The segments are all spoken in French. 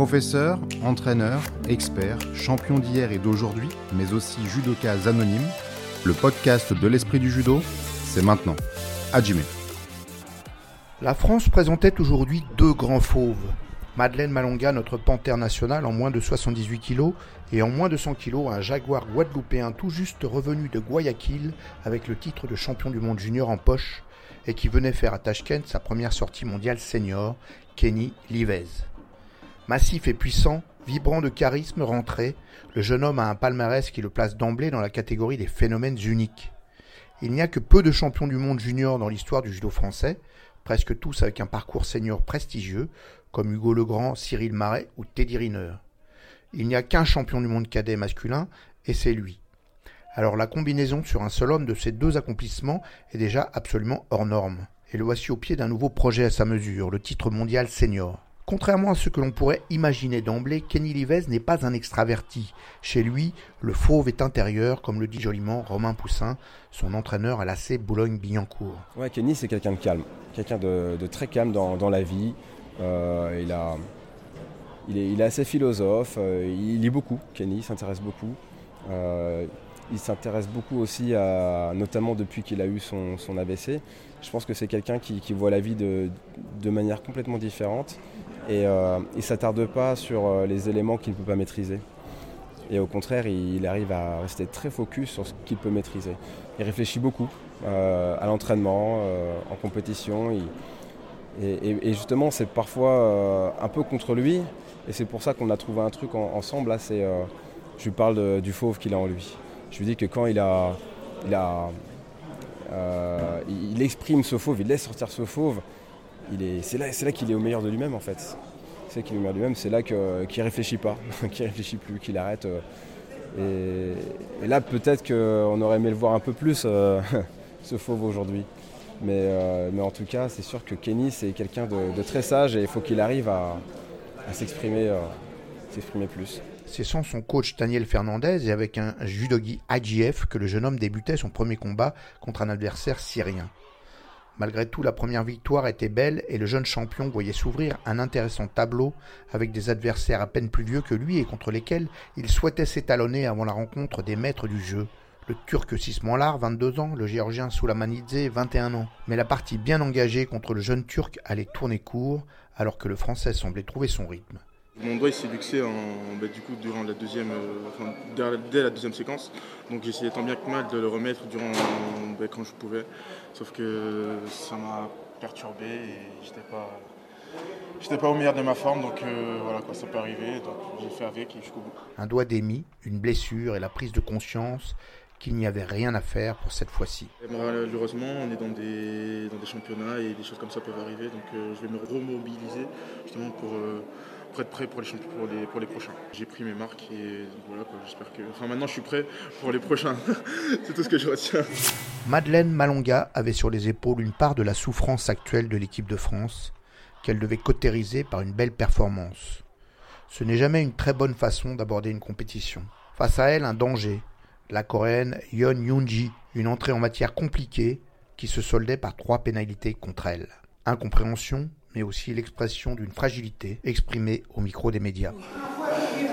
Professeur, entraîneur, expert, champion d'hier et d'aujourd'hui, mais aussi judoka anonyme, le podcast de l'esprit du judo, c'est maintenant. Hajime. La France présentait aujourd'hui deux grands fauves. Madeleine Malonga, notre panthère nationale, en moins de 78 kg, et en moins de 100 kg, un jaguar guadeloupéen tout juste revenu de Guayaquil avec le titre de champion du monde junior en poche et qui venait faire à Tashkent sa première sortie mondiale senior, Kenny Livez. Massif et puissant, vibrant de charisme rentré, le jeune homme a un palmarès qui le place d'emblée dans la catégorie des phénomènes uniques. Il n'y a que peu de champions du monde junior dans l'histoire du judo français, presque tous avec un parcours senior prestigieux, comme Hugo Legrand, Cyril Marais ou Teddy Riner. Il n'y a qu'un champion du monde cadet masculin, et c'est lui. Alors la combinaison sur un seul homme de ces deux accomplissements est déjà absolument hors norme. Et le voici au pied d'un nouveau projet à sa mesure, le titre mondial senior. Contrairement à ce que l'on pourrait imaginer d'emblée, Kenny Livez n'est pas un extraverti. Chez lui, le fauve est intérieur, comme le dit joliment Romain Poussin, son entraîneur à l'AC Boulogne-Billancourt. Ouais, Kenny, c'est quelqu'un de calme, quelqu'un de, très calme dans, la vie. Euh, il, a, il, est, assez philosophe, euh, il lit beaucoup, Kenny s'intéresse beaucoup. Euh, il s'intéresse beaucoup aussi, à, notamment depuis qu'il a eu son, son, ABC. Je pense que c'est quelqu'un qui, voit la vie de manière complètement différente et euh, il ne s'attarde pas sur euh, les éléments qu'il ne peut pas maîtriser. Et au contraire, il, arrive à rester très focus sur ce qu'il peut maîtriser. Il réfléchit beaucoup euh, à l'entraînement, en compétition. et, justement, c'est parfois un peu contre lui. Et c'est pour ça qu'on a trouvé un truc ensemble. C'est, je lui parle du fauve qu'il a en lui. Je lui dis que quand il il, a, il exprime ce fauve, il laisse sortir ce fauve, c'est là, là qu'il est au meilleur de lui-même en fait. C'est qu'il est au meilleur de lui-même, c'est là qu'il ne réfléchit pas, qu'il réfléchit plus, qu'il arrête. Euh, et, là peut-être qu'on aurait aimé le voir un peu plus, euh, ce fauve aujourd'hui. Euh, mais, en tout cas, c'est sûr que Kenny, c'est quelqu'un de, très sage et il faut qu'il arrive à, s'exprimer, s'exprimer plus. C'est sans son coach Daniel Fernandez et avec un judogi IGF que le jeune homme débutait son premier combat contre un adversaire syrien. Malgré tout, la première victoire était belle et le jeune champion voyait s'ouvrir un intéressant tableau avec des adversaires à peine plus vieux que lui et contre lesquels il souhaitait s'étalonner avant la rencontre des maîtres du jeu. Le turc Sismolar, 22 ans, le géorgien Soulamanidze, 21 ans. Mais la partie bien engagée contre le jeune turc allait tourner court alors que le français semblait trouver son rythme. Mon doigt s'est luxé en, bah, du coup, durant la deuxième, euh, dès la deuxième séquence. Donc essayé tant bien que mal de le remettre durant, bah, quand je pouvais. Sauf que ça m'a perturbé et j'étais pas, j'étais pas au meilleur de ma forme. Donc euh, voilà quoi, ça peut arriver. Donc j'ai fait avec et jusqu'au bout. Un doigt d'émis, une blessure et la prise de conscience qu'il n'y avait rien à faire pour cette fois-ci. Malheureusement, on est dans des, dans des championnats et des choses comme ça peuvent arriver. Donc euh, je vais me remobiliser justement pour prêt pour les, pour les, pour les prochains. J'ai pris mes marques et voilà, j'espère que. Enfin, maintenant, je suis prêt pour les prochains. C'est tout ce que je retiens. Madeleine Malonga avait sur les épaules une part de la souffrance actuelle de l'équipe de France, qu'elle devait cautériser par une belle performance. Ce n'est jamais une très bonne façon d'aborder une compétition. Face à elle, un danger. La coréenne Yeon Yoonji, une entrée en matière compliquée qui se soldait par trois pénalités contre elle. Incompréhension, mais aussi l'expression d'une fragilité exprimée au micro des médias.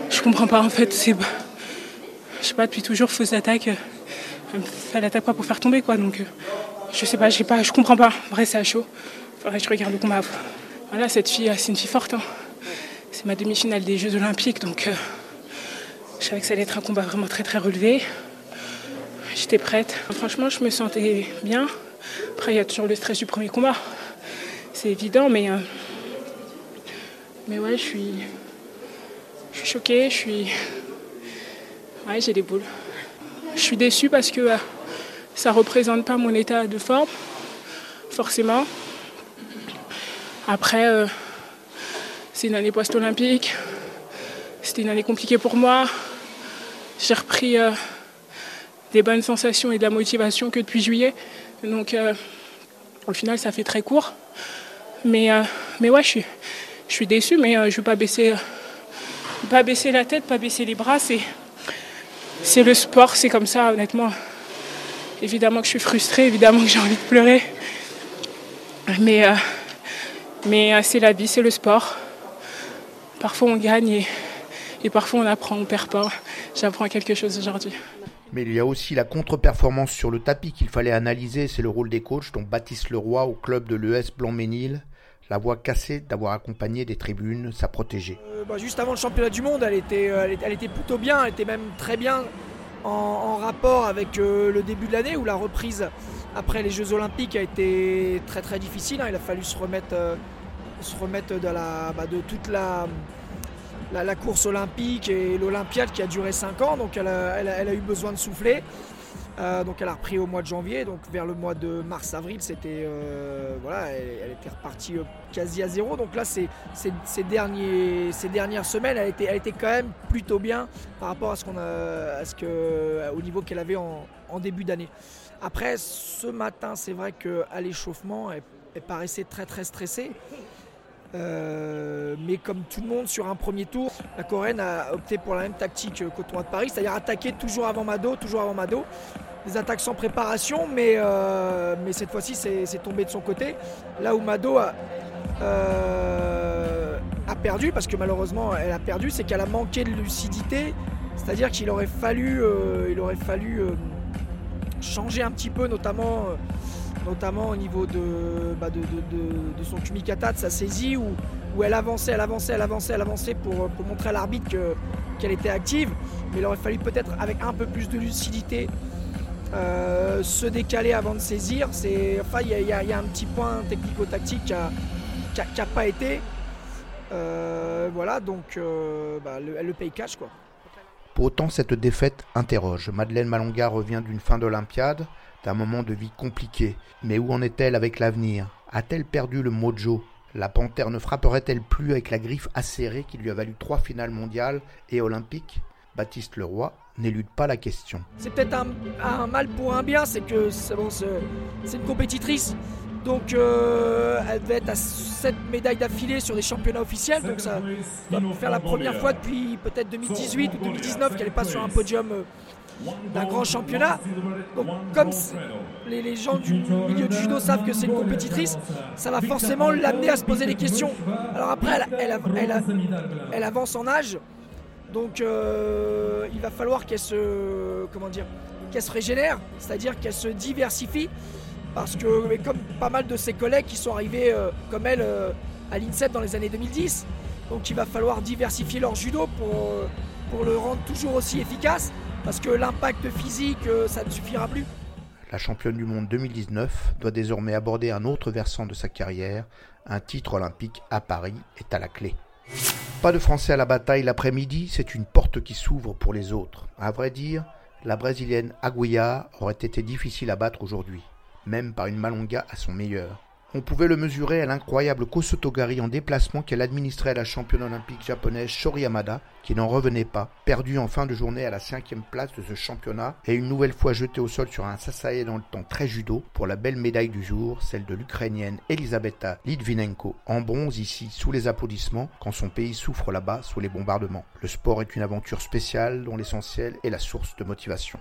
Je comprends pas en fait, c'est je sais pas depuis toujours fausse attaque, elle attaque pas pour faire tomber quoi donc je sais pas, je sais pas, je comprends pas. Vrai c'est à chaud. Faudrait que je regarde le combat. Voilà, cette fille, c'est une fille forte. Hein. C'est ma demi-finale des Jeux Olympiques donc euh, je savais que ça allait être un combat vraiment très très relevé. J'étais prête. Franchement, je me sentais bien. Après, il y a toujours le stress du premier combat c'est évident, mais, euh, mais ouais, je suis, je choquée, je suis. Ouais, j'ai des boules. Je suis déçue parce que euh, ça représente pas mon état de forme, forcément. Après, euh, c'est une année post-olympique. C'était une année compliquée pour moi. J'ai repris des bonnes sensations et de la motivation que depuis juillet. Donc, au final, ça fait très court. Mais, euh, mais ouais, je suis, je suis déçue, mais euh, je ne vais pas baisser, pas baisser la tête, pas baisser les bras. C'est, c'est le sport, c'est comme ça, honnêtement. Évidemment que je suis frustrée, évidemment que j'ai envie de pleurer. Mais, euh, mais c'est la vie, c'est le sport. parfois on gagne et, et parfois on apprend, on perd pas. J'apprends quelque chose aujourd'hui. Mais il y a aussi la contre-performance sur le tapis qu'il fallait analyser, c'est le rôle des coachs, dont Baptiste Leroy au club de l'ES Blanc-Ménil. La voix cassée d'avoir accompagné des tribunes sa protégée. Euh, bah, juste avant le championnat du monde, elle était, euh, elle, était, plutôt bien, elle était même très bien en, rapport avec euh, le début de l'année où la reprise après les Jeux Olympiques a été très très difficile. Hein. Il a fallu se remettre, se remettre de, bah, toute la, course olympique et l'Olympiade qui a duré 5 ans, donc elle a, eu besoin de souffler. Euh, donc elle a repris au mois de janvier, donc vers le mois de mars-avril, c'était euh, voilà, elle, était repartie euh, quasi à zéro. Donc là, ces, derniers, ces dernières semaines, elle était, elle était quand même plutôt bien par rapport à ce qu'on a, à ce que, au niveau qu'elle avait en, début d'année. Après, ce matin, c'est vrai qu'à l'échauffement, elle, elle, paraissait très très stressée. Euh, mais comme tout le monde sur un premier tour, la Coréenne a opté pour la même tactique qu'au tournoi de Paris, c'est-à-dire attaquer toujours avant Mado, toujours avant Mado. Des attaques sans préparation, mais, euh, mais cette fois-ci c'est tombé de son côté. Là où Mado a, euh, a perdu, parce que malheureusement elle a perdu, c'est qu'elle a manqué de lucidité. C'est-à-dire qu'il aurait fallu, il aurait fallu changer un petit peu, notamment notamment au niveau de, bah, de, son kumikata, de sa saisie, où, elle avançait, elle avançait, elle avançait, elle avançait pour, montrer à l'arbitre qu'elle était active. Mais il aurait fallu peut-être, avec un peu plus de lucidité, euh, se décaler avant de saisir. Enfin, il y, a un petit point technico-tactique qui n'a pas été. Euh, voilà, donc euh, bah, elle le paye cash. Quoi. Pour autant, cette défaite interroge. Madeleine Malonga revient d'une fin d'Olympiade d'un moment de vie compliqué. Mais où en est-elle avec l'avenir? A-t-elle perdu le mojo? La panthère ne frapperait-elle plus avec la griffe acérée qui lui a valu trois finales mondiales et olympiques? Baptiste Leroy n'élude pas la question. C'est peut-être un, mal pour un bien, c'est que c'est une compétitrice. Donc euh, elle devait être à 7 médailles d'affilée sur des championnats officiels. Donc ça va faire la première fois depuis peut-être 2018 ou 2019 qu'elle n'est pas sur un podium euh, d'un grand championnat. Donc, comme les, gens du milieu du judo savent que c'est une compétitrice, ça va forcément l'amener à se poser des questions. Alors après, elle, avance en âge, donc euh, il va falloir qu'elle se, comment dire, qu'elle se régénère, c'est-à-dire qu'elle se diversifie, parce que comme pas mal de ses collègues qui sont arrivés euh, comme elle euh, à l'INSEP dans les années 2010, donc il va falloir diversifier leur judo pour le rendre toujours aussi efficace parce que l'impact physique, euh, ça ne suffira plus. La championne du monde 2019 doit désormais aborder un autre versant de sa carrière. Un titre olympique à Paris est à la clé. Pas de Français à la bataille l'après-midi, c'est une porte qui s'ouvre pour les autres. À vrai dire, la brésilienne Aguiar aurait été difficile à battre aujourd'hui, même par une Malonga à son meilleur. On pouvait le mesurer à l'incroyable Kosotogari en déplacement qu'elle administrait à la championne olympique japonaise Shori Yamada, qui n'en revenait pas, perdue en fin de journée à la cinquième place de ce championnat et une nouvelle fois jetée au sol sur un sasae dans le temps très judo pour la belle médaille du jour, celle de l'Ukrainienne Elisabetta Litvinenko, en bronze ici sous les applaudissements quand son pays souffre là-bas sous les bombardements. Le sport est une aventure spéciale dont l'essentiel est la source de motivation.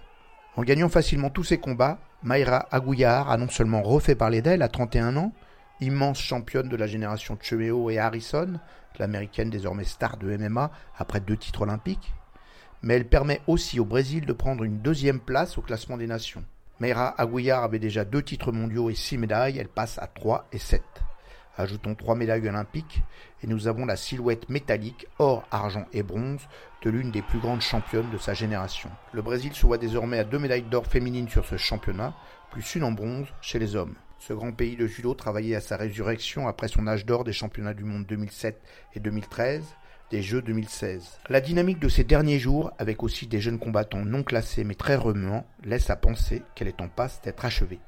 En gagnant facilement tous ses combats, Mayra Agouillard a non seulement refait parler d'elle à 31 ans, immense championne de la génération Chemeo et Harrison, l'américaine désormais star de MMA après deux titres olympiques, mais elle permet aussi au Brésil de prendre une deuxième place au classement des nations. Mayra Agouillard avait déjà deux titres mondiaux et six médailles, elle passe à 3 et 7. Ajoutons trois médailles olympiques et nous avons la silhouette métallique, or, argent et bronze, de l'une des plus grandes championnes de sa génération. Le Brésil se voit désormais à deux médailles d'or féminines sur ce championnat, plus une en bronze chez les hommes. Ce grand pays de judo travaillait à sa résurrection après son âge d'or des championnats du monde 2007 et 2013, des Jeux 2016. La dynamique de ces derniers jours, avec aussi des jeunes combattants non classés mais très remuants, laisse à penser qu'elle est en passe d'être achevée.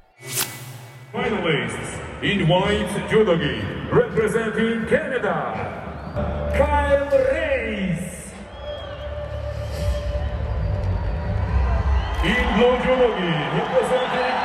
Finalists in white judogi representing Canada, Kyle Reis. In blue judogi representing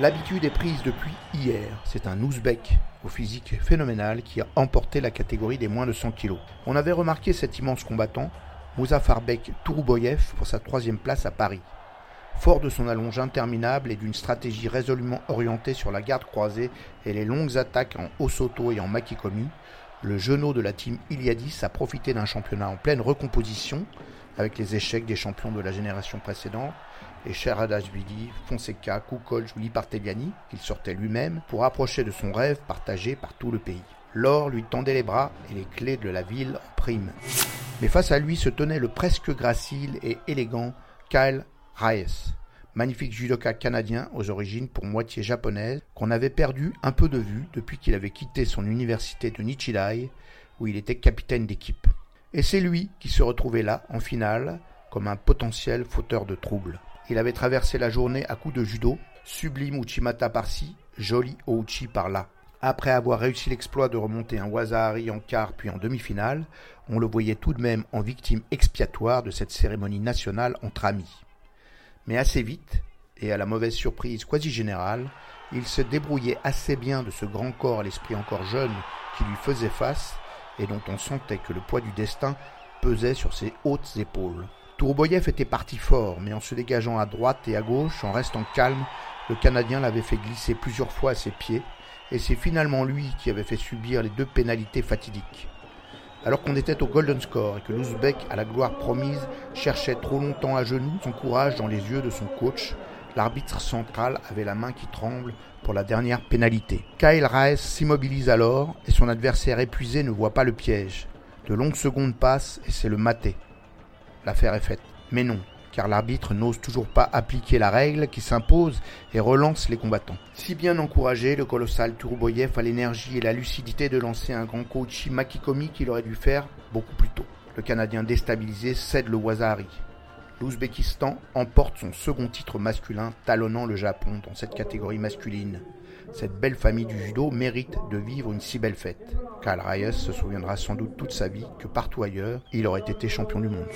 L'habitude est prise depuis hier. C'est un Ouzbek au physique phénoménal qui a emporté la catégorie des moins de 100 kg. On avait remarqué cet immense combattant, Moussafarbek Tourouboyev, pour sa troisième place à Paris. Fort de son allonge interminable et d'une stratégie résolument orientée sur la garde croisée et les longues attaques en Osoto et en Makikomi, le genou de la team Iliadis a profité d'un championnat en pleine recomposition, avec les échecs des champions de la génération précédente, et Sheradashvili, Fonseca, Koukol, Julie qu'il sortait lui-même, pour approcher de son rêve partagé par tout le pays. L'or lui tendait les bras et les clés de la ville en prime. Mais face à lui se tenait le presque gracile et élégant Kyle Reyes, magnifique judoka canadien aux origines pour moitié japonaises, qu'on avait perdu un peu de vue depuis qu'il avait quitté son université de Nichidai, où il était capitaine d'équipe. Et c'est lui qui se retrouvait là, en finale, comme un potentiel fauteur de troubles. Il avait traversé la journée à coups de judo, sublime Uchimata par-ci, joli Ouchi par-là. Après avoir réussi l'exploit de remonter un Wazahari en quart puis en demi-finale, on le voyait tout de même en victime expiatoire de cette cérémonie nationale entre amis. Mais assez vite, et à la mauvaise surprise quasi générale, il se débrouillait assez bien de ce grand corps à l'esprit encore jeune qui lui faisait face et dont on sentait que le poids du destin pesait sur ses hautes épaules. Tourboyev était parti fort, mais en se dégageant à droite et à gauche, en restant calme, le Canadien l'avait fait glisser plusieurs fois à ses pieds, et c'est finalement lui qui avait fait subir les deux pénalités fatidiques. Alors qu'on était au golden score et que l'Ouzbek, à la gloire promise, cherchait trop longtemps à genoux son courage dans les yeux de son coach, l'arbitre central avait la main qui tremble pour la dernière pénalité. Kyle Raes s'immobilise alors et son adversaire épuisé ne voit pas le piège. De longues secondes passent et c'est le maté. L'affaire est faite. Mais non, car l'arbitre n'ose toujours pas appliquer la règle qui s'impose et relance les combattants. Si bien encouragé, le colossal Turuboyev a l'énergie et la lucidité de lancer un grand coach Makikomi qu'il aurait dû faire beaucoup plus tôt. Le Canadien déstabilisé cède le Wazahari. L'Ouzbékistan emporte son second titre masculin, talonnant le Japon dans cette catégorie masculine. Cette belle famille du judo mérite de vivre une si belle fête. Karl Reyes se souviendra sans doute toute sa vie que partout ailleurs, il aurait été champion du monde.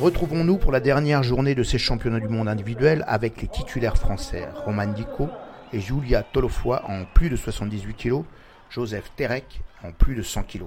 Retrouvons-nous pour la dernière journée de ces championnats du monde individuels avec les titulaires français Roman Dico et Julia Tolofoy en plus de 78 kg, Joseph Terek en plus de 100 kg.